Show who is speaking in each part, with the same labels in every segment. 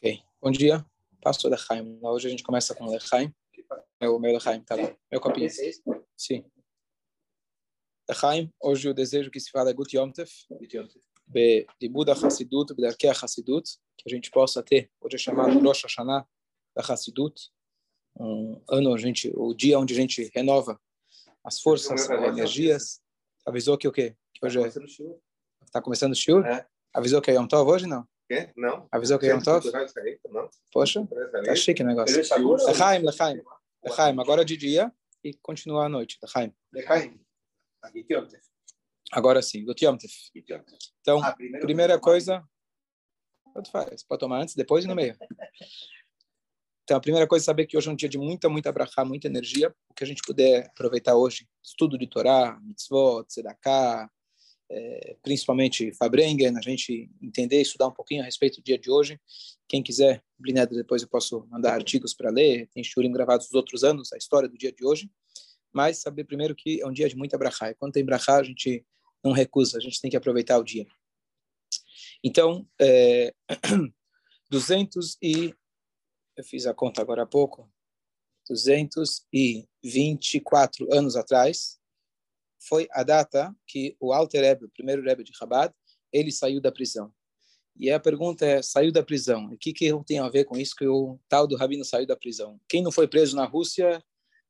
Speaker 1: Ok. Bom dia. Pastor Lechaim. Hoje a gente começa com Lechaim. É o meu Lechaim, tá lá. Meu copinho. Sim. Lechaim, hoje o desejo que se fala é Gut Yom Tef. de Buda Hassidut, Bedarkei Hassidut, que a gente possa ter, hoje é chamado Rosh Hashanah da Hassidut, um ano, a gente, o dia onde a gente renova as forças, as energias. Avisou que o quê? Que hoje é... Está começando o shiur? É. Avisou que é Yom Tov hoje, não?
Speaker 2: Quê? Não.
Speaker 1: Avisou que é Yom Tov? Poxa, tá chique o negócio. Lechaim, Lechaim. Lechaim, agora de dia e continua à noite. Lechaim.
Speaker 2: Lechaim.
Speaker 1: Agora sim, Gutiomtef. Então, ah, primeira coisa, quanto faz? Pode tomar antes, depois e no meio. Então, a primeira coisa é saber que hoje é um dia de muita, muita brachá, muita energia. O que a gente puder aproveitar hoje, estudo de Torá, mitzvot, tzedakah, é, principalmente Fabrengen, a gente entender, estudar um pouquinho a respeito do dia de hoje. Quem quiser, Blineda, depois eu posso mandar artigos para ler, tem shurim gravados dos outros anos, a história do dia de hoje. Mas saber primeiro que é um dia de muita brachá. E quando tem brachá, a gente não recusa, a gente tem que aproveitar o dia. Então, é, 200 e... Eu fiz a conta agora há pouco. 224 anos atrás, foi a data que o Alter Rebbe, o primeiro Rebbe de Chabad, ele saiu da prisão. E a pergunta é, saiu da prisão, o que, que tem a ver com isso que o tal do Rabino saiu da prisão? Quem não foi preso na Rússia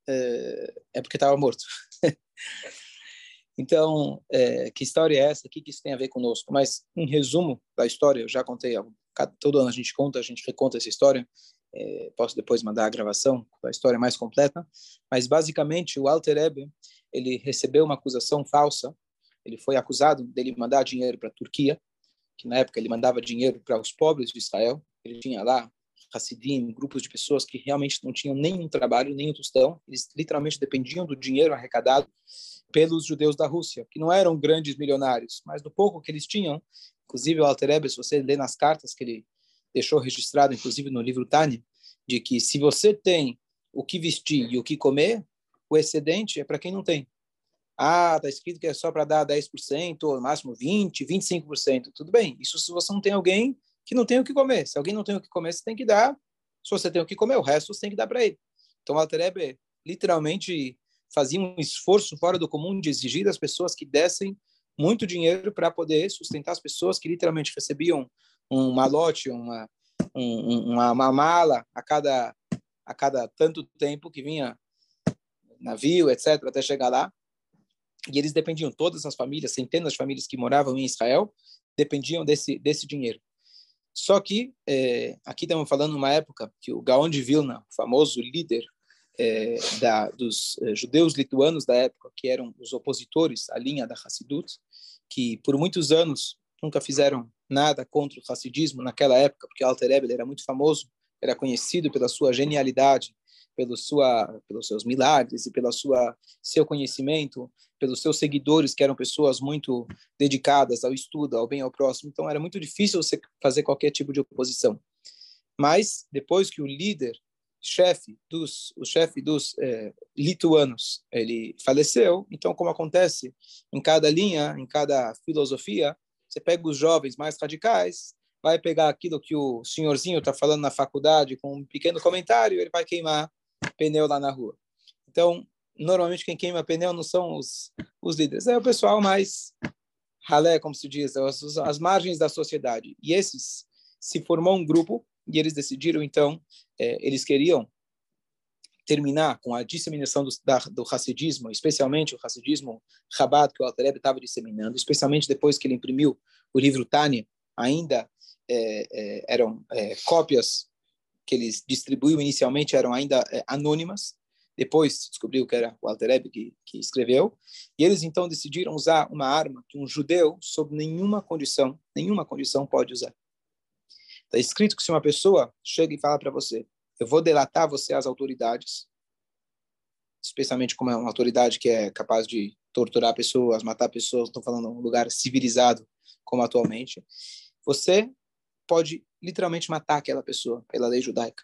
Speaker 1: é, é porque estava morto. então, é, que história é essa? O que, que isso tem a ver conosco? Mas, em resumo da história, eu já contei, todo ano a gente conta, a gente reconta essa história, é, posso depois mandar a gravação da história mais completa, mas basicamente o Alter Rebbe, ele recebeu uma acusação falsa, ele foi acusado dele mandar dinheiro para a Turquia, que na época ele mandava dinheiro para os pobres de Israel, ele tinha lá Hassidim, grupos de pessoas que realmente não tinham nenhum trabalho, nenhum tostão, eles literalmente dependiam do dinheiro arrecadado pelos judeus da Rússia, que não eram grandes milionários, mas do pouco que eles tinham, inclusive o Alter Rebbe, se você lê nas cartas que ele deixou registrado, inclusive no livro Tani, de que se você tem o que vestir e o que comer, o excedente é para quem não tem. Ah, está escrito que é só para dar 10%, ou máximo 20%, 25%. Tudo bem, isso se você não tem alguém que não tem o que comer. Se alguém não tem o que comer, você tem que dar. Se você tem o que comer, o resto você tem que dar para ele. Então, o Alterebe literalmente fazia um esforço fora do comum de exigir das pessoas que dessem muito dinheiro para poder sustentar as pessoas que literalmente recebiam um malote, uma, um, uma, uma mala a cada, a cada tanto tempo que vinha navio, etc., até chegar lá. E eles dependiam, todas as famílias, centenas de famílias que moravam em Israel, dependiam desse, desse dinheiro. Só que é, aqui estamos falando uma época que o Gaon de Vilna, o famoso líder é, da, dos é, judeus lituanos da época, que eram os opositores à linha da Hassidut, que por muitos anos nunca fizeram nada contra o racidismo naquela época, porque Alter Rebbe era muito famoso, era conhecido pela sua genialidade, pelo sua, pelos seus milagres e pelo seu conhecimento, pelos seus seguidores que eram pessoas muito dedicadas ao estudo, ao bem ao próximo. Então era muito difícil você fazer qualquer tipo de oposição. Mas depois que o líder chefe dos o chefe dos é, lituanos ele faleceu então como acontece em cada linha em cada filosofia você pega os jovens mais radicais, vai pegar aquilo que o senhorzinho está falando na faculdade com um pequeno comentário, ele vai queimar pneu lá na rua. Então, normalmente quem queima pneu não são os, os líderes, é o pessoal mais ralé, como se diz, as, as margens da sociedade. E esses se formou um grupo e eles decidiram então, é, eles queriam terminar com a disseminação do, da, do racidismo, especialmente o racidismo Rabat que o Alter estava disseminando, especialmente depois que ele imprimiu o livro Tânia, ainda é, é, eram é, cópias que eles distribuíam inicialmente eram ainda é, anônimas, depois descobriu que era o Alter que, que escreveu, e eles então decidiram usar uma arma que um judeu, sob nenhuma condição, nenhuma condição pode usar. Está escrito que se uma pessoa chega e fala para você, eu vou delatar você às autoridades, especialmente como é uma autoridade que é capaz de torturar pessoas, matar pessoas, estou falando um lugar civilizado como atualmente, você pode literalmente matar aquela pessoa pela lei judaica.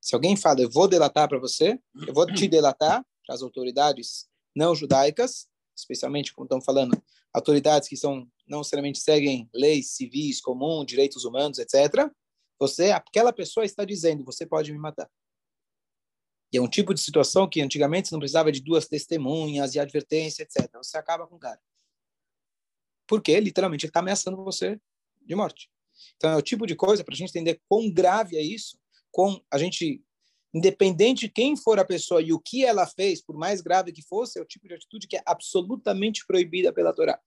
Speaker 1: Se alguém fala, eu vou delatar para você, eu vou te delatar para as autoridades não judaicas, especialmente como estão falando, autoridades que são não necessariamente seguem leis civis, comum, direitos humanos, etc. Você, aquela pessoa está dizendo, você pode me matar. E é um tipo de situação que antigamente você não precisava de duas testemunhas e advertência, etc. Você acaba com o cara. Porque, literalmente, ele está ameaçando você de morte. Então, é o tipo de coisa, para a gente entender quão grave é isso, com a gente, independente de quem for a pessoa e o que ela fez, por mais grave que fosse, é o tipo de atitude que é absolutamente proibida pela Torá,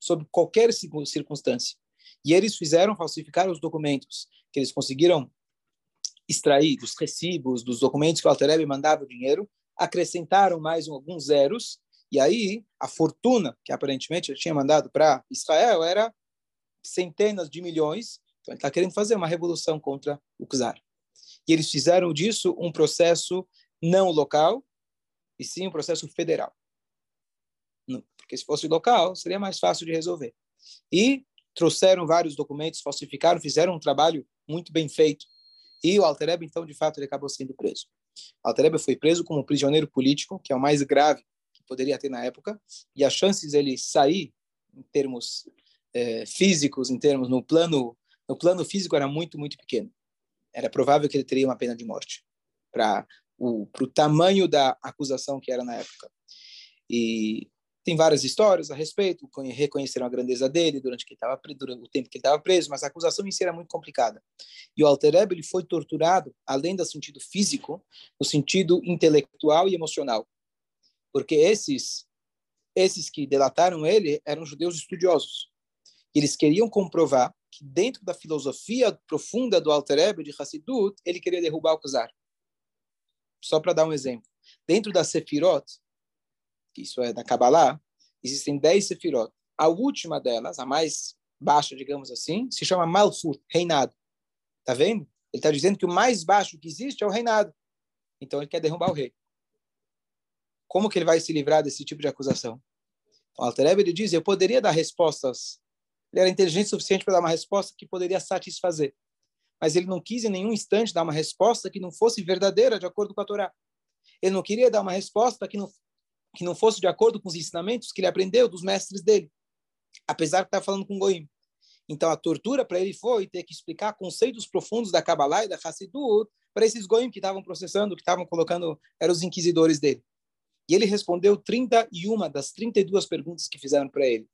Speaker 1: sob qualquer circunstância. E eles fizeram falsificar os documentos que eles conseguiram extrair dos recibos, dos documentos que o Altereb mandava o dinheiro, acrescentaram mais alguns zeros, e aí a fortuna que aparentemente ele tinha mandado para Israel era centenas de milhões. Então ele está querendo fazer uma revolução contra o czar. E eles fizeram disso um processo não local, e sim um processo federal. Porque se fosse local, seria mais fácil de resolver. E trouxeram vários documentos, falsificaram, fizeram um trabalho muito bem feito. E o Altereb, então, de fato, ele acabou sendo preso. O Altereb foi preso como prisioneiro político, que é o mais grave que poderia ter na época, e as chances dele sair, em termos é, físicos, em termos no plano no plano físico, era muito, muito pequeno. Era provável que ele teria uma pena de morte para o pro tamanho da acusação que era na época. E tem várias histórias a respeito, reconheceram a grandeza dele durante, que estava durante o tempo que ele estava preso, mas a acusação em si era muito complicada. E o Altereb ele foi torturado, além do sentido físico, no sentido intelectual e emocional. Porque esses esses que delataram ele eram judeus estudiosos. Eles queriam comprovar que dentro da filosofia profunda do Altereb de Hassidut, ele queria derrubar o Kuzar. Só para dar um exemplo. Dentro da Sefirot, que isso é da Kabbalah, existem dez Sefirot. A última delas, a mais baixa, digamos assim, se chama Malchut, reinado. Tá vendo? Ele está dizendo que o mais baixo que existe é o reinado. Então ele quer derrubar o rei. Como que ele vai se livrar desse tipo de acusação? O Alter ele diz, eu poderia dar respostas. Ele era inteligente o suficiente para dar uma resposta que poderia satisfazer. Mas ele não quis em nenhum instante dar uma resposta que não fosse verdadeira de acordo com a Torá. Ele não queria dar uma resposta que não que não fosse de acordo com os ensinamentos que ele aprendeu dos mestres dele, apesar de estar falando com Goim. Então, a tortura para ele foi ter que explicar conceitos profundos da Kabbalah e da Hassidut para esses Goim que estavam processando, que estavam colocando, eram os inquisidores dele. E ele respondeu 31 das 32 perguntas que fizeram para ele.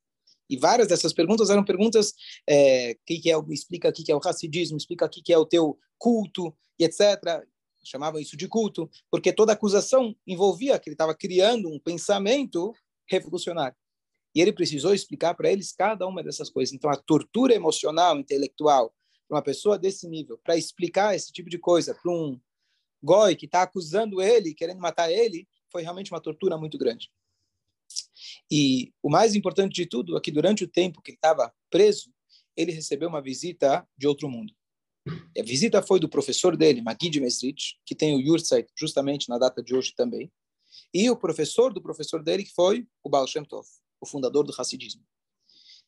Speaker 1: E várias dessas perguntas eram perguntas é, que, que é, explica o que é o racidismo, explica o que é o teu culto, e etc chamavam isso de culto, porque toda acusação envolvia que ele estava criando um pensamento revolucionário. E ele precisou explicar para eles cada uma dessas coisas. Então, a tortura emocional, intelectual, para uma pessoa desse nível, para explicar esse tipo de coisa para um goi que está acusando ele, querendo matar ele, foi realmente uma tortura muito grande. E o mais importante de tudo é que durante o tempo que ele estava preso, ele recebeu uma visita de outro mundo. A visita foi do professor dele, Magid Mesrit, que tem o Yurtzeit justamente na data de hoje também, e o professor do professor dele, que foi o Baal Shem Tov, o fundador do Hassidismo.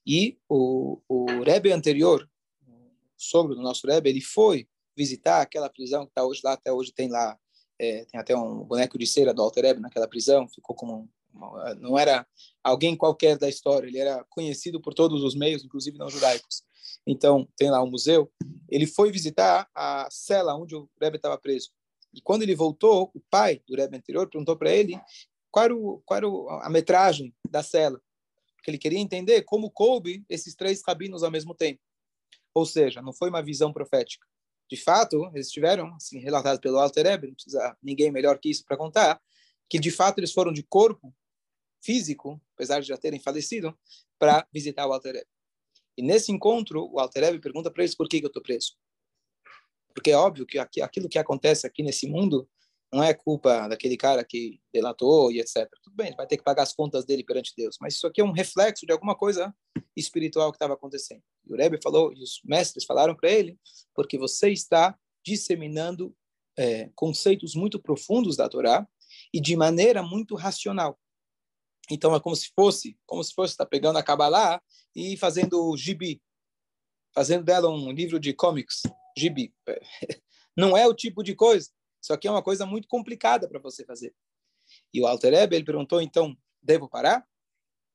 Speaker 1: E o, o Rebbe anterior, o sogro do nosso Rebbe, ele foi visitar aquela prisão que está hoje lá, até hoje tem lá, é, tem até um boneco de cera do Alter Rebbe naquela prisão, ficou como não era alguém qualquer da história, ele era conhecido por todos os meios, inclusive não judaicos. Então, tem lá um museu. Ele foi visitar a cela onde o Rebbe estava preso. E quando ele voltou, o pai do Rebbe anterior perguntou para ele qual era, o, qual era a metragem da cela. Porque ele queria entender como coube esses três rabinos ao mesmo tempo. Ou seja, não foi uma visão profética. De fato, eles tiveram, assim, relatado pelo Alter Rebbe, não precisa ninguém melhor que isso para contar, que de fato eles foram de corpo físico, apesar de já terem falecido, para visitar o Alter. E nesse encontro, o Alter pergunta para eles por que, que eu estou preso. Porque é óbvio que aquilo que acontece aqui nesse mundo não é culpa daquele cara que delatou e etc. Tudo bem, ele vai ter que pagar as contas dele perante Deus, mas isso aqui é um reflexo de alguma coisa espiritual que estava acontecendo. E o Rebbe falou, e os mestres falaram para ele, porque você está disseminando é, conceitos muito profundos da Torá e de maneira muito racional. Então é como se fosse, como se fosse estar tá pegando a Kabbalah e fazendo gibi, fazendo dela um livro de comics, gibi. Não é o tipo de coisa. Isso aqui é uma coisa muito complicada para você fazer. E o Alter Ebe, ele perguntou, então, devo parar?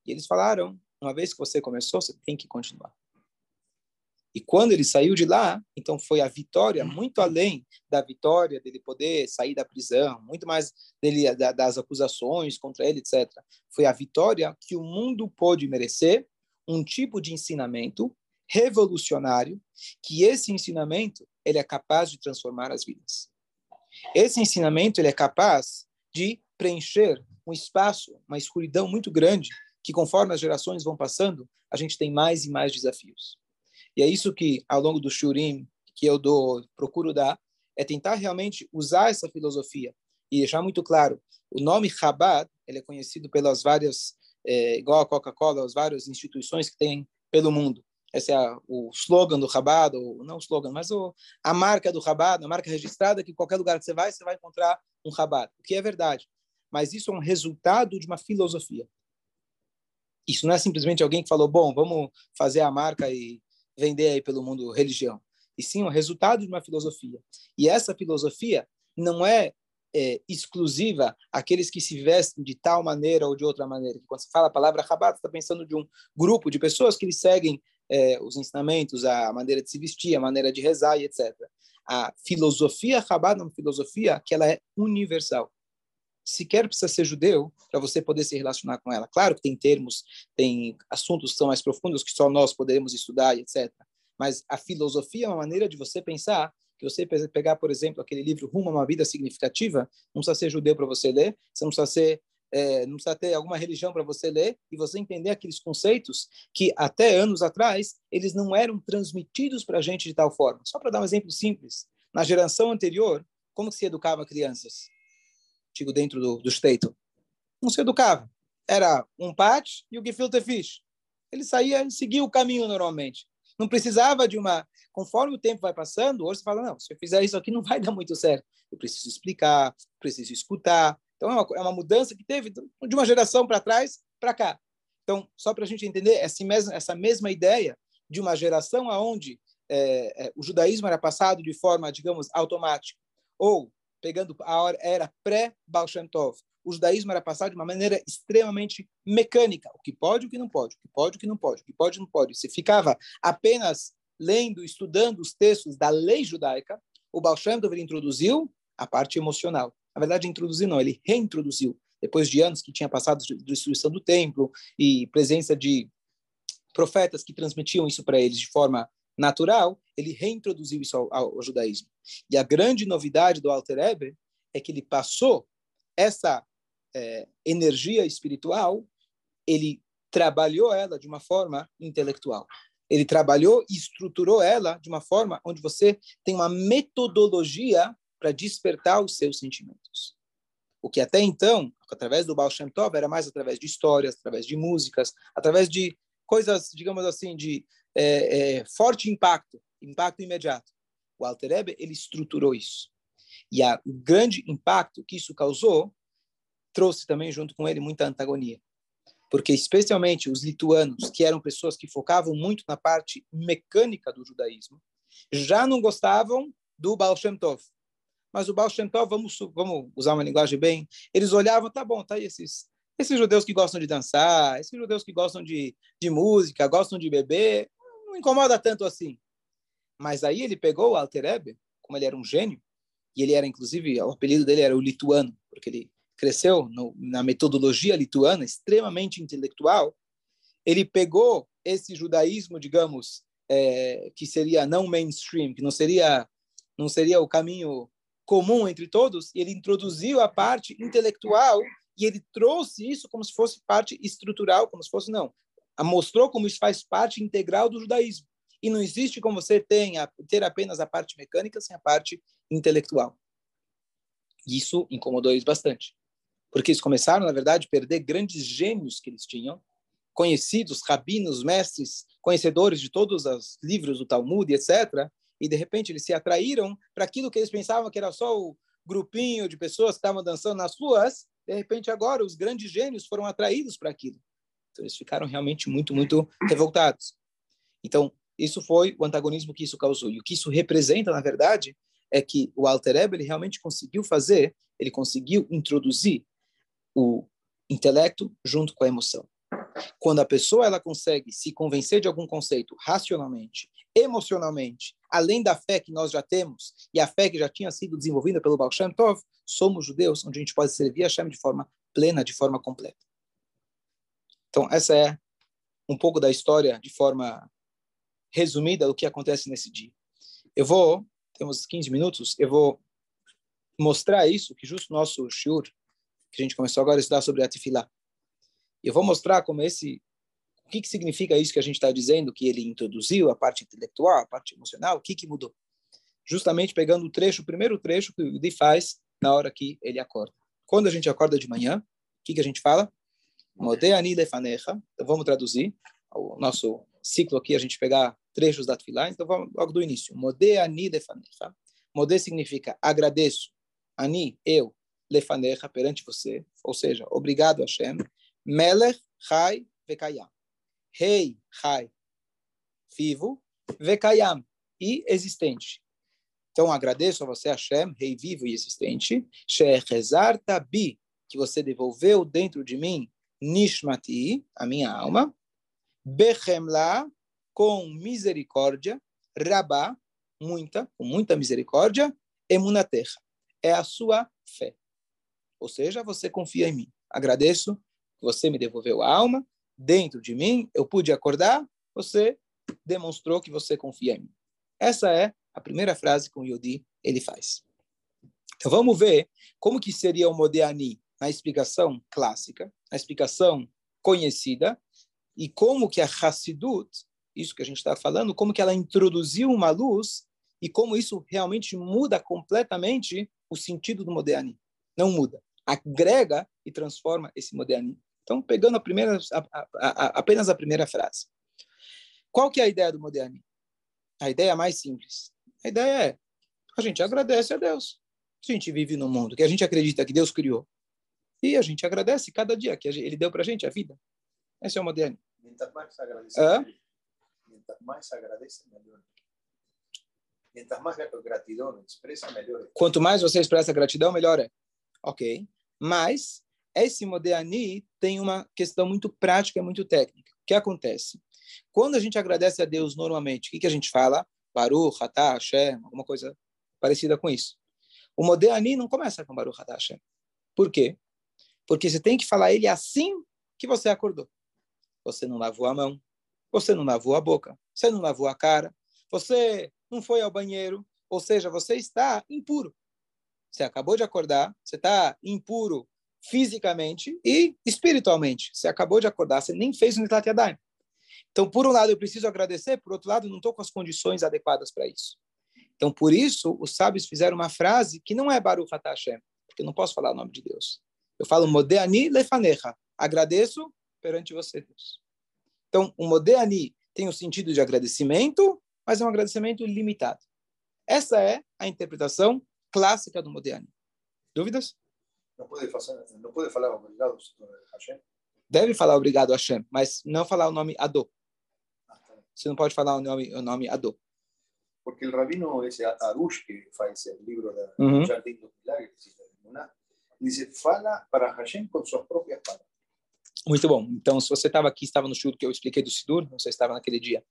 Speaker 1: E eles falaram, uma vez que você começou, você tem que continuar. E quando ele saiu de lá, então foi a vitória muito além da vitória dele poder sair da prisão, muito mais dele das acusações contra ele, etc. Foi a vitória que o mundo pôde merecer, um tipo de ensinamento revolucionário, que esse ensinamento ele é capaz de transformar as vidas. Esse ensinamento ele é capaz de preencher um espaço, uma escuridão muito grande, que conforme as gerações vão passando, a gente tem mais e mais desafios. E é isso que, ao longo do Shurim, que eu dou, procuro dar, é tentar realmente usar essa filosofia e deixar muito claro. O nome Chabad, ele é conhecido pelas várias, é, igual a Coca-Cola, as várias instituições que tem pelo mundo. Esse é o slogan do Chabad, ou não o slogan, mas o, a marca do Chabad, a marca registrada, que qualquer lugar que você vai, você vai encontrar um Chabad, o que é verdade. Mas isso é um resultado de uma filosofia. Isso não é simplesmente alguém que falou, bom, vamos fazer a marca e vender aí pelo mundo religião. E sim o resultado de uma filosofia. E essa filosofia não é, é exclusiva àqueles que se vestem de tal maneira ou de outra maneira. Quando você fala a palavra Rabat, está pensando de um grupo de pessoas que eles seguem é, os ensinamentos, a maneira de se vestir, a maneira de rezar e etc. A filosofia Rabat é uma filosofia que ela é universal sequer precisa ser judeu para você poder se relacionar com ela. Claro que tem termos, tem assuntos que são mais profundos que só nós poderemos estudar, etc. Mas a filosofia é uma maneira de você pensar que você pegar, por exemplo, aquele livro Rumo a uma Vida Significativa, não precisa ser judeu para você ler, você não precisa ser é, não precisa ter alguma religião para você ler e você entender aqueles conceitos que até anos atrás eles não eram transmitidos para a gente de tal forma. Só para dar um exemplo simples, na geração anterior, como se educava crianças? Digo, dentro do, do Staten, não se educava. Era um pat e o gefilte fish. Ele saía e seguia o caminho normalmente. Não precisava de uma... Conforme o tempo vai passando, hoje você fala, não, se eu fizer isso aqui não vai dar muito certo. Eu preciso explicar, preciso escutar. Então, é uma, é uma mudança que teve de uma geração para trás para cá. Então, só para a gente entender, essa mesma, essa mesma ideia de uma geração aonde é, é, o judaísmo era passado de forma, digamos, automática, ou pegando a era pré-Baal Shem Tov. O judaísmo era passado de uma maneira extremamente mecânica. O que pode, o que não pode, o que pode, o que não pode, o que pode, o que não pode. Se ficava apenas lendo, estudando os textos da lei judaica, o Baal Shem Tov introduziu a parte emocional. Na verdade, introduziu não, ele reintroduziu. Depois de anos que tinha passado de destruição do templo e presença de profetas que transmitiam isso para eles de forma natural, ele reintroduziu isso ao, ao, judaísmo. E a grande novidade do Alter Eber é que ele passou essa é, energia espiritual, ele trabalhou ela de uma forma intelectual. Ele trabalhou e estruturou ela de uma forma onde você tem uma metodologia para despertar os seus sentimentos. O que até então, através do Baal Shem Tov, era mais através de histórias, através de músicas, através de coisas, digamos assim, de é, é, forte impacto, impacto imediato. O Alter Ebe, ele estruturou isso. E a, o grande impacto que isso causou trouxe também junto com ele muita antagonia. Porque especialmente os lituanos, que eram pessoas que focavam muito na parte mecânica do judaísmo, já não gostavam do Baal Shem Tov. Mas o Baal Shem Tov, vamos, vamos usar uma linguagem bem, eles olhavam, tá bom, tá aí esses, esses judeus que gostam de dançar, esses judeus que gostam de, de música, gostam de beber, incomoda tanto assim. Mas aí ele pegou o Alter Ebe, como ele era um gênio, e ele era, inclusive, o apelido dele era o lituano, porque ele cresceu no, na metodologia lituana, extremamente intelectual. Ele pegou esse judaísmo, digamos, é, que seria não mainstream, que não seria não seria o caminho comum entre todos, e ele introduziu a parte intelectual e ele trouxe isso como se fosse parte estrutural, como se fosse não, mostrou como isso faz parte integral do judaísmo. E não existe como você tenha, ter apenas a parte mecânica sem a parte intelectual. Isso incomodou eles bastante. Porque eles começaram, na verdade, a perder grandes gênios que eles tinham, conhecidos, rabinos, mestres, conhecedores de todos os livros do Talmud, etc. E, de repente, eles se atraíram para aquilo que eles pensavam que era só o grupinho de pessoas que estavam dançando nas ruas. De repente, agora, os grandes gênios foram atraídos para aquilo. Eles ficaram realmente muito, muito revoltados. Então, isso foi o antagonismo que isso causou. E o que isso representa, na verdade, é que o Alter Ego, ele realmente conseguiu fazer, ele conseguiu introduzir o intelecto junto com a emoção. Quando a pessoa ela consegue se convencer de algum conceito racionalmente, emocionalmente, além da fé que nós já temos e a fé que já tinha sido desenvolvida pelo Baal Shem Tov, somos judeus, onde a gente pode servir a Hashem de forma plena, de forma completa. Então, essa é um pouco da história de forma resumida do que acontece nesse dia. Eu vou, temos 15 minutos, eu vou mostrar isso, que justo nosso shiur, que a gente começou agora a estudar sobre a Tifilá. Eu vou mostrar como esse, o que, que significa isso que a gente está dizendo, que ele introduziu, a parte intelectual, a parte emocional, o que, que mudou. Justamente pegando o trecho, o primeiro trecho que o Yudi faz na hora que ele acorda. Quando a gente acorda de manhã, o que, que a gente fala? Modeani lefanecha. Então vamos traduzir o nosso ciclo aqui, a gente pegar trechos da Tfilá. Então vamos logo do início. Modeani lefanecha. Mode significa agradeço. Ani, eu, lefanecha, perante você. Ou seja, obrigado, Hashem. Melech, Chai, Vekayam. Rei, Chai, vivo, Vekayam, e existente. Então, agradeço a você, Hashem, rei vivo e existente, Shechezar Tabi, que você devolveu dentro de mim, Nishmati, a minha alma, Bechemla, com misericórdia, Rabá, muita, com muita misericórdia, Emunatecha, é a sua fé. Ou seja, você confia em mim. Agradeço que você me devolveu a alma, dentro de mim, eu pude acordar, você demonstrou que você confia em mim. Essa é a primeira frase que o Yodi ele faz. Então vamos ver como que seria o Modeani na explicação clássica, na explicação conhecida, e como que a Hassidut, isso que a gente está falando, como que ela introduziu uma luz e como isso realmente muda completamente o sentido do Modeani. Não muda, agrega e transforma esse Modeani. Então, pegando a primeira, a, a, a, apenas a primeira frase. Qual que é a ideia do Modeani? A ideia mais simples. A ideia é, a gente agradece a Deus. A gente vive num mundo que a gente acredita que Deus criou. E a gente agradece cada dia que Ele deu para a gente a vida. Esse é o moderno. Mientras mais agradece, ¿Ah? mientras mais agradece, melhor. Mientras mais gratidão expressa, melhor. Quanto mais você expressa gratidão, melhor é. Ok. Mas esse Modéani tem uma questão muito prática, muito técnica. O que acontece? Quando a gente agradece a Deus normalmente, o que, que a gente fala? Baruch, Hatá, Hashem, alguma coisa parecida com isso. O Modéani não começa com Baruch, Hatá, Hashem. Por quê? Porque você tem que falar ele assim que você acordou. Você não lavou a mão, você não lavou a boca, você não lavou a cara, você não foi ao banheiro, ou seja, você está impuro. Você acabou de acordar, você está impuro fisicamente e espiritualmente. Você acabou de acordar, você nem fez o Nitlat Yadayim. Então, por um lado, eu preciso agradecer, por outro lado, não estou com as condições adequadas para isso. Então, por isso, os sábios fizeram uma frase que não é Baruch Hashem, porque eu não posso falar o nome de Deus. Eu falo Modeani Lefanecha, agradeço perante você, Deus. Então, o Modeani tem o sentido de agradecimento, mas é um agradecimento limitado. Essa é a interpretação clássica do Modeani. Dúvidas?
Speaker 2: Não pode, fazer, não pode falar obrigado Hashem?
Speaker 1: Deve falar obrigado Hashem, mas não falar o nome Adô. Você não pode falar o nome, o nome Adô.
Speaker 2: Porque o rabino, esse Arush, que faz o livro da uhum. Jardim dos Milagres, diz, fala para Hashem com suas próprias palavras.
Speaker 1: Muito bom. Então, se você estava aqui, estava no show que eu expliquei do Sidur, se estava naquele dia,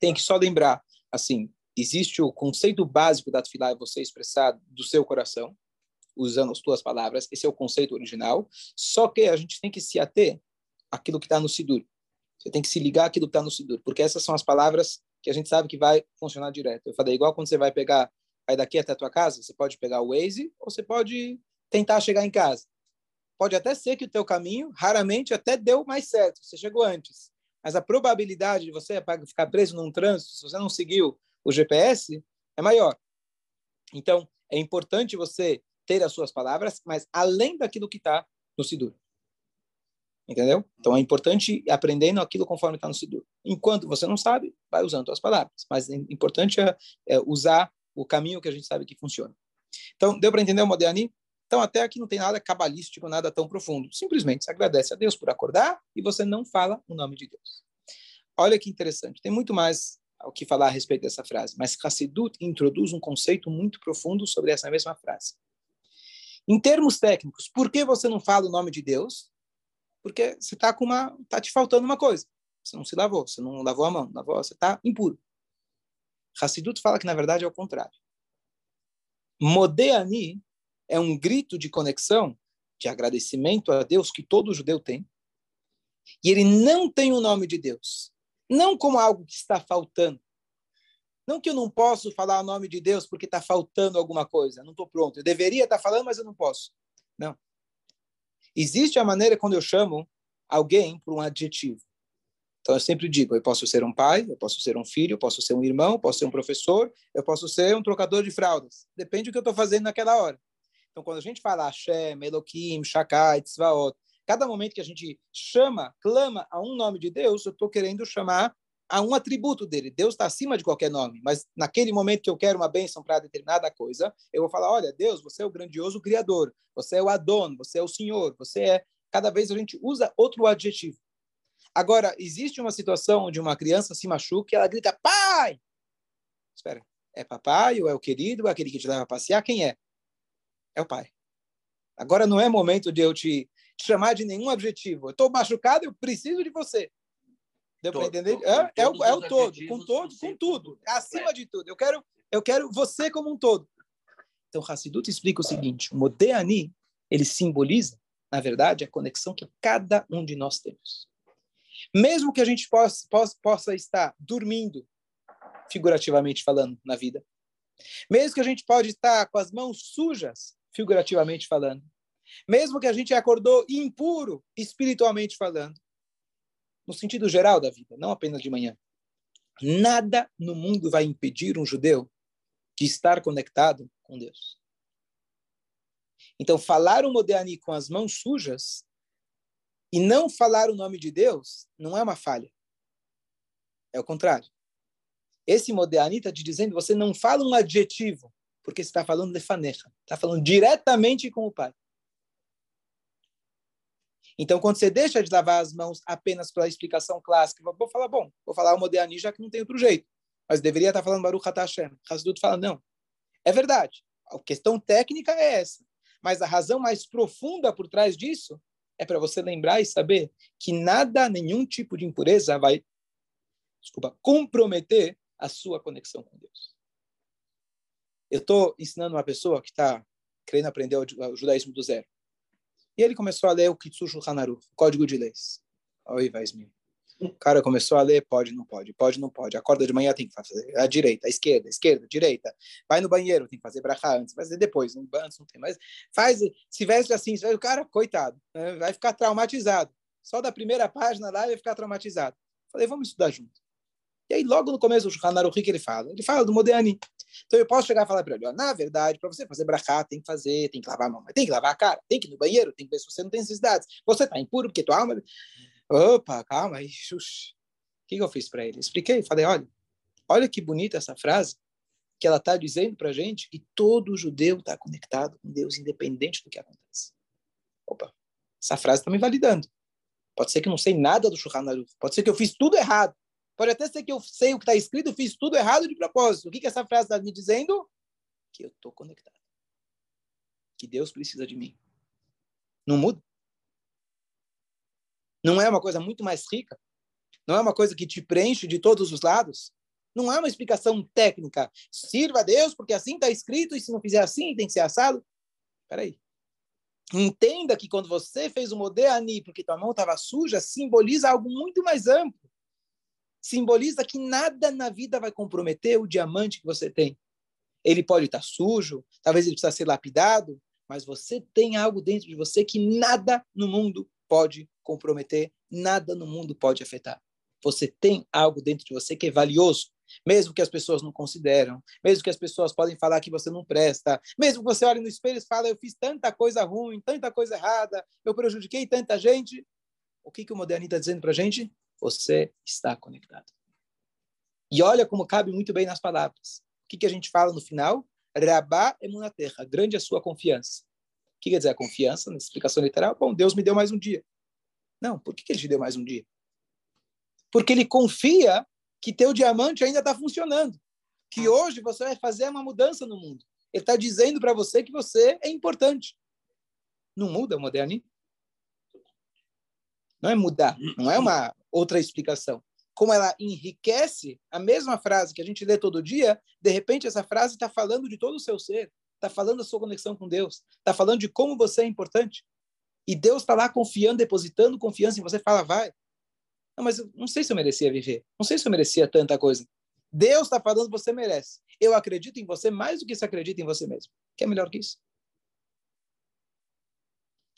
Speaker 1: tem que só lembrar, assim, existe o conceito básico da Tfilah, é você expressar do seu coração, usando as tuas palavras, esse é o conceito original, só que a gente tem que se ater àquilo que está no Sidur. Você tem que se ligar àquilo que está no Sidur, porque essas são as palavras que a gente sabe que vai funcionar direto. Eu falei, igual quando você vai pegar, vai daqui até a tua casa, você pode pegar o Waze ou você pode tentar chegar em casa. Pode até ser que o teu caminho, raramente, até deu mais certo, você chegou antes. Mas a probabilidade de você ficar preso num trânsito, se você não seguiu o GPS, é maior. Então, é importante você ter as suas palavras, mas além daquilo que está no Sidur. Entendeu? Então é importante ir aprendendo aquilo conforme está no Sidur. Enquanto você não sabe, vai usando as palavras. Mas é importante é, é usar o caminho que a gente sabe que funciona. Então, deu para entender o Modéani? Então, até aqui não tem nada cabalístico, nada tão profundo. Simplesmente se agradece a Deus por acordar e você não fala o nome de Deus. Olha que interessante. Tem muito mais o que falar a respeito dessa frase, mas Hassidut introduz um conceito muito profundo sobre essa mesma frase. Em termos técnicos, por que você não fala o nome de Deus? Porque você está com uma, tá te faltando uma coisa. Você não se lavou, você não lavou a mão, lavou, você está impuro. Hassidut fala que, na verdade, é o contrário. Modeani é um grito de conexão, de agradecimento a Deus que todo judeu tem. E ele não tem o nome de Deus. Não como algo que está faltando. Não que eu não posso falar o nome de Deus porque está faltando alguma coisa. Não estou pronto. Eu deveria estar falando, mas eu não posso. Não. Existe a maneira quando eu chamo alguém por um adjetivo. Então eu sempre digo, eu posso ser um pai, eu posso ser um filho, eu posso ser um irmão, eu posso ser um professor, eu posso ser um trocador de fraldas. Depende do que eu estou fazendo naquela hora. Então quando a gente fala Hashem, Elohim, Shakai, Tzvaot, cada momento que a gente chama, clama a um nome de Deus, eu estou querendo chamar a um atributo dele. Deus está acima de qualquer nome, mas naquele momento que eu quero uma bênção para determinada coisa, eu vou falar: olha, Deus, você é o grandioso Criador, você é o Adon, você é o Senhor, você é. Cada vez a gente usa outro adjetivo. Agora, existe uma situação onde uma criança se machuca e ela grita, pai! Espera, é papai ou é o querido, ou é aquele que te leva a passear? Quem é? É o pai. Agora não é momento de eu te, te chamar de nenhum objetivo. Eu estou machucado, eu preciso de você. Deu para entender? é, é, o, é o todo, com todo, com tudo, acima de tudo. Eu quero, eu quero você como um todo. Então, Hassidut explica o seguinte: o Modeani, ele simboliza, na verdade, a conexão que cada um de nós temos. Mesmo que a gente possa, possa, possa estar dormindo, figurativamente falando, na vida, mesmo que a gente pode estar com as mãos sujas, figurativamente falando, mesmo que a gente acordou impuro, espiritualmente falando, no sentido geral da vida, não apenas de manhã, nada no mundo vai impedir um judeu de estar conectado com Deus. Então, falar o Modéani com as mãos sujas e não falar o nome de Deus não é uma falha. É o contrário. Esse Modeani está te dizendo, você não fala um adjetivo, porque você está falando lefanecha. Está falando diretamente com o Pai. Então, quando você deixa de lavar as mãos apenas pela explicação clássica, vou falar, bom, vou falar o Modeani já que não tem outro jeito. Mas deveria estar falando Baruch Atah Hashem. Hasdut fala, não. É verdade. A questão técnica é essa. Mas a razão mais profunda por trás disso é para você lembrar e saber que nada, nenhum tipo de impureza vai, desculpa, comprometer a sua conexão com Deus. Eu estou ensinando uma pessoa que está querendo aprender o judaísmo do zero. E ele começou a ler o Kitsushu Hanaru, Código de Leis. Oi, Vaismi. O cara começou a ler, pode, não pode, pode, não pode. Acorda de manhã, tem que fazer a direita, a esquerda, a esquerda, a direita. Vai no banheiro, tem que fazer brachá antes, fazer depois, antes não tem mais. Faz, se veste assim, o cara, coitado, né, vai ficar traumatizado. Só da primeira página lá, vai ficar traumatizado. Falei, vamos estudar junto. E aí, logo no começo do Shulchan Aruch, que ele fala? Ele fala do Modéani. Então, eu posso chegar e falar para ele, ó, na verdade, para você fazer brachá, tem que fazer, tem que lavar a mão, tem que lavar a cara, tem que ir no banheiro, tem que ver se você não tem necessidades. Você está impuro porque tua alma... Opa, calma aí, xuxa que, que eu fiz para ele? Expliquei, falei, olha, olha que bonita essa frase, que ela está dizendo para a gente que todo judeu está conectado com Deus, independente do que acontece. Opa, essa frase está me validando. Pode ser que eu não sei nada do Shulchan pode ser que eu fiz tudo errado, pode até ser que eu sei o que está escrito, fiz tudo errado de propósito. O que, que essa frase está me dizendo? Que eu estou conectado. Que Deus precisa de mim. Não muda. Não é uma coisa muito mais rica não é uma coisa que te preenche de todos os lados? Não é uma explicação técnica. Sirva a Deus porque assim está escrito e se não fizer assim tem que ser assado. Espera aí. Entenda que quando você fez o Modeani porque tua mão estava suja, simboliza algo muito mais amplo. Simboliza que nada na vida vai comprometer o diamante que você tem. Ele pode estar sujo, talvez ele precisa ser lapidado, mas você tem algo dentro de você que nada no mundo pode comprometer, nada no mundo pode afetar. Você tem algo dentro de você que é valioso, mesmo que as pessoas não consideram, mesmo que as pessoas podem falar que você não presta, mesmo que você olhe no espelho e fale, eu fiz tanta coisa ruim, tanta coisa errada, eu prejudiquei tanta gente. O que, que o Moderni está dizendo para a gente? Você está conectado. E olha como cabe muito bem nas palavras. O que, que a gente fala no final? Rabá emunaterra, grande a sua confiança. O que quer dizer a confiança? Na explicação literal, bom, Deus me deu mais um dia. Não, por que, que ele te deu mais um dia? porque ele confia que teu diamante ainda está funcionando, que hoje você vai fazer uma mudança no mundo. Ele está dizendo para você que você é importante. Não muda o modernismo? Não é mudar, não é uma outra explicação. como ela enriquece a mesma frase que a gente lê todo dia, de repente essa frase está falando de todo o seu ser, está falando da sua conexão com Deus, está falando de como você é importante. E Deus está lá confiando, depositando confiança em você, fala, vai. Não, mas eu não sei se eu merecia viver, não sei se eu merecia tanta coisa. Deus está falando, você merece. Eu acredito em você mais do que você acredita em você mesmo. Que é melhor que isso?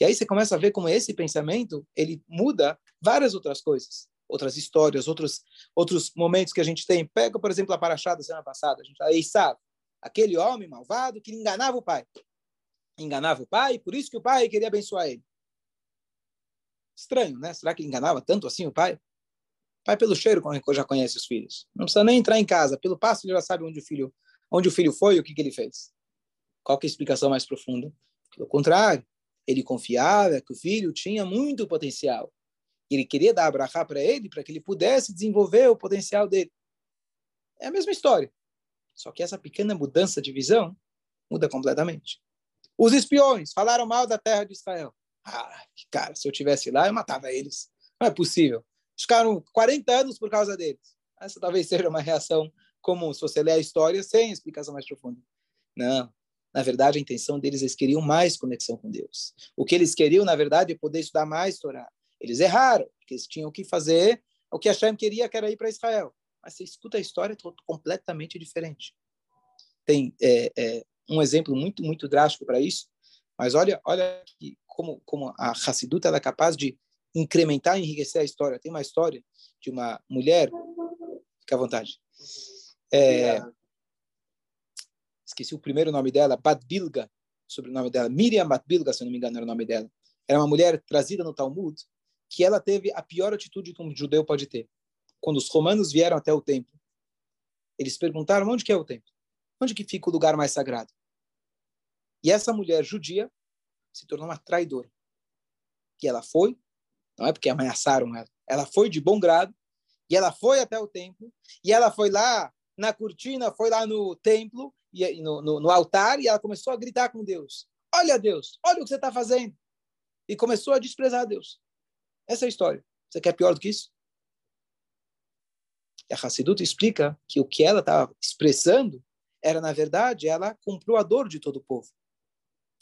Speaker 1: E aí você começa a ver como esse pensamento, ele muda várias outras coisas, outras histórias, outros outros momentos que a gente tem. Pega, por exemplo, a paraxá da semana passada, a gente aí sabe, aquele homem malvado que enganava o pai. Enganava o pai, por isso que o pai queria abençoar ele. Estranho, né? Será que ele enganava tanto assim o pai? O pai pelo cheiro já conhece os filhos. Não precisa nem entrar em casa, pelo passo ele já sabe onde o filho, onde o filho foi e o que, que ele fez. Qual que é a explicação mais profunda? Pelo contrário, ele confiava que o filho tinha muito potencial. Ele queria dar abrahá para ele para que ele pudesse desenvolver o potencial dele. É a mesma história. Só que essa pequena mudança de visão muda completamente. Os espiões falaram mal da terra de Israel. Ah, cara, se eu tivesse lá, eu matava eles. Não é possível. Ficaram 40 anos por causa deles. Essa talvez seja uma reação comum, se você ler a história sem explicação mais profunda. Não. Na verdade, a intenção deles, eles queriam mais conexão com Deus. O que eles queriam, na verdade, é poder estudar mais Torá. Eles erraram, porque eles tinham que fazer o que Hashem queria, que era ir para Israel. Mas você escuta a história, é completamente diferente. Tem é, é, um exemplo muito, muito drástico para isso, mas olha, olha que, como, como a Hassidut é capaz de incrementar e enriquecer a história. Tem uma história de uma mulher, fica à vontade, é, esqueci o primeiro nome dela, Badbilga, sobre o nome dela, Miriam Badbilga, se não me engano era o nome dela. Era uma mulher trazida no Talmud, que ela teve a pior atitude que um judeu pode ter. Quando os romanos vieram até o templo, eles perguntaram onde que é o templo? Onde que fica o lugar mais sagrado? E essa mulher judia se tornou uma traidora. E ela foi, não é porque ameaçaram ela, ela foi de bom grado, e ela foi até o templo, e ela foi lá na cortina, foi lá no templo, e no, no, no altar, e ela começou a gritar com Deus: Olha, Deus, olha o que você está fazendo. E começou a desprezar Deus. Essa é a história. Você quer pior do que isso? E a Hassidut explica que o que ela estava expressando era, na verdade, ela comprou a dor de todo o povo.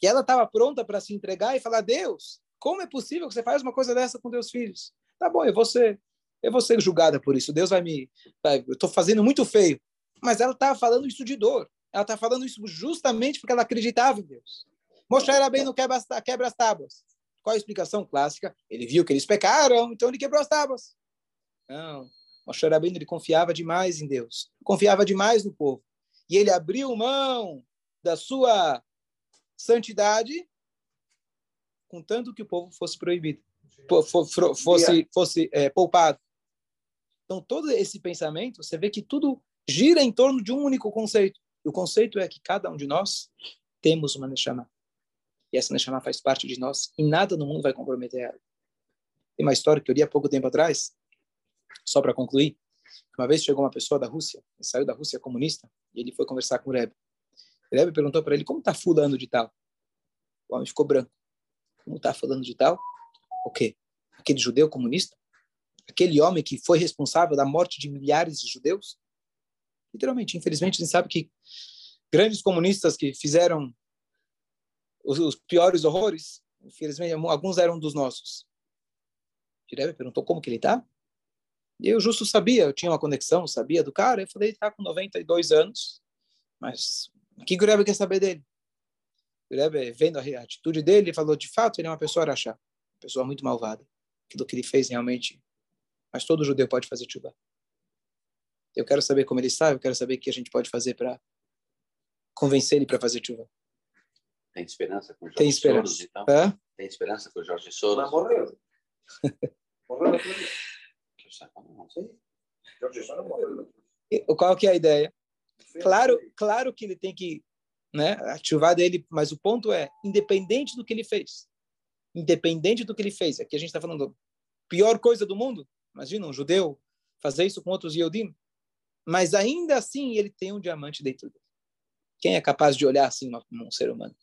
Speaker 1: E ela estava pronta para se entregar e falar: Deus, como é possível que você faz uma coisa dessa com teus filhos? Tá bom, eu vou ser, eu vou ser julgada por isso. Deus vai me. Vai, eu estou fazendo muito feio. Mas ela estava falando isso de dor. Ela está falando isso justamente porque ela acreditava em Deus. Moshe era bem no quebra, quebra as tábuas. Qual a explicação clássica? Ele viu que eles pecaram, então ele quebrou as tábuas. Não. Moshe era bem, ele confiava demais em Deus. Confiava demais no povo. E ele abriu mão da sua santidade, contanto que o povo fosse proibido, fosse, fosse é, poupado. Então, todo esse pensamento, você vê que tudo gira em torno de um único conceito. O conceito é que cada um de nós temos uma Neshama. E essa Neshama faz parte de nós e nada no mundo vai comprometer ela. Tem uma história que eu li há pouco tempo atrás, só para concluir. Uma vez chegou uma pessoa da Rússia, saiu da Rússia comunista, e ele foi conversar com o Rebbe. O Rebbe perguntou para ele, como está fulano de tal? O homem ficou branco. Como está fulano de tal? O quê? Aquele judeu comunista? Aquele homem que foi responsável da morte de milhares de judeus? Literalmente, infelizmente, a gente sabe que grandes comunistas que fizeram os, os piores horrores, infelizmente, alguns eram dos nossos. Rebbe perguntou como que ele está. E eu justo sabia, eu tinha uma conexão, sabia do cara. Eu falei, ele está com 92 anos, mas o que o quer saber dele? O vendo a atitude dele, falou, de fato, ele é uma pessoa araxá, uma pessoa muito malvada. Aquilo que ele fez realmente, mas todo judeu pode fazer chuva. Eu quero saber como ele está, eu quero saber o que a gente pode fazer para convencer ele para fazer chuva.
Speaker 3: Tem esperança com o Jorge
Speaker 1: Tem esperança.
Speaker 3: Soros, então? Hã? Tem esperança com o Jorge Soros?
Speaker 2: Mas morreu. morreu na
Speaker 3: Não sei.
Speaker 2: Jorge Soros morreu.
Speaker 1: Qual que é a ideia? Claro, claro que ele tem que né, ativar dele, mas o ponto é, independente do que ele fez, independente do que ele fez, aqui a gente está falando pior coisa do mundo, imagina um judeu fazer isso com outros Yodim, mas ainda assim ele tem um diamante dentro dele. Quem é capaz de olhar assim um ser humano?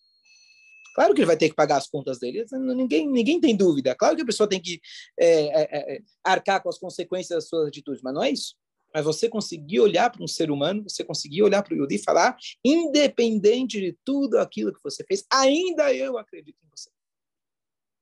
Speaker 1: Claro que ele vai ter que pagar as contas dele, ninguém, ninguém tem dúvida. Claro que a pessoa tem que é, é, é, arcar com as consequências das suas atitudes, mas não é isso. Mas você conseguir olhar para um ser humano, você conseguir olhar para o Yudi e falar, independente de tudo aquilo que você fez, ainda eu acredito em você.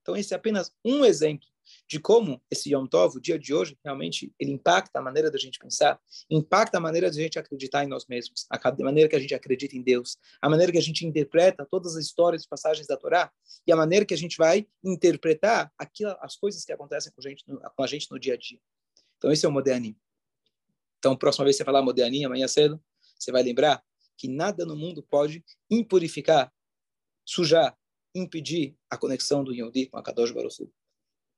Speaker 1: Então, esse é apenas um exemplo de como esse Yom Tov, o dia de hoje, realmente ele impacta a maneira da gente pensar, impacta a maneira da gente acreditar em nós mesmos, a maneira que a gente acredita em Deus, a maneira que a gente interpreta todas as histórias e passagens da Torá e a maneira que a gente vai interpretar aquilo, as coisas que acontecem com a gente, com a gente no dia a dia. Então, esse é o Moderni. Então, próxima vez que você falar Moderni, amanhã cedo, você vai lembrar que nada no mundo pode impurificar, sujar, impedir a conexão do Yodi com a Kadosh Baruch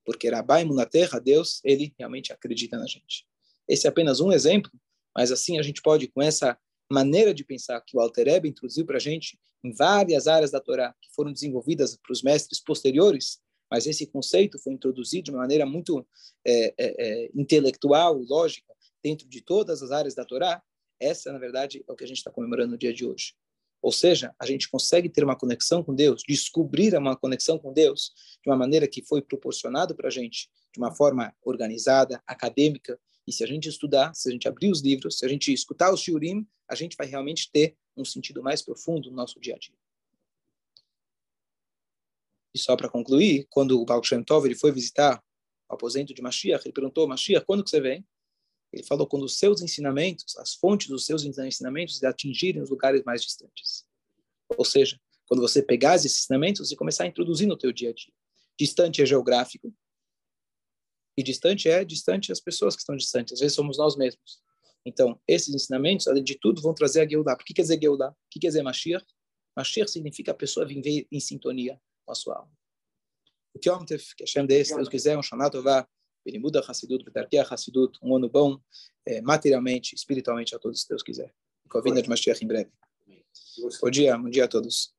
Speaker 1: porque Rabai Munaterra, Deus, ele realmente acredita na gente. Esse é apenas um exemplo, mas assim a gente pode, com essa maneira de pensar que o Alter Ebe introduziu para a gente em várias áreas da Torá, que foram desenvolvidas para os mestres posteriores, mas esse conceito foi introduzido de uma maneira muito é, é, é, intelectual, lógica, dentro de todas as áreas da Torá, essa, na verdade, é o que a gente está comemorando no dia de hoje. Ou seja, a gente consegue ter uma conexão com Deus, descobrir uma conexão com Deus de uma maneira que foi proporcionado para a gente, de uma forma organizada, acadêmica. E se a gente estudar, se a gente abrir os livros, se a gente escutar os shiurim, a gente vai realmente ter um sentido mais profundo no nosso dia a dia. E só para concluir, quando o Baal Shem Tov ele foi visitar o aposento de Mashiach, ele perguntou, Mashiach, quando que você vem? Ele falou quando os seus ensinamentos, as fontes dos seus ensinamentos atingirem os lugares mais distantes. Ou seja, quando você pegar esses ensinamentos e começar a introduzir no teu dia a dia. Distante é geográfico e distante é distante as pessoas que estão distantes. Às vezes somos nós mesmos. Então, esses ensinamentos, além de tudo, vão trazer a Geudá. Por que quer dizer Geudá? O que quer dizer Mashiach? Mashiach significa a pessoa viver em sintonia com a sua alma. O que que Hashem se Deus quiser, um Shanatová, Benimuda Hassidut, Betarkia Hassidut, um ano bom, é, materialmente, espiritualmente, a todos, se Deus quiser. Com a vinda de Mashiach em breve. Bom dia, bom dia a todos.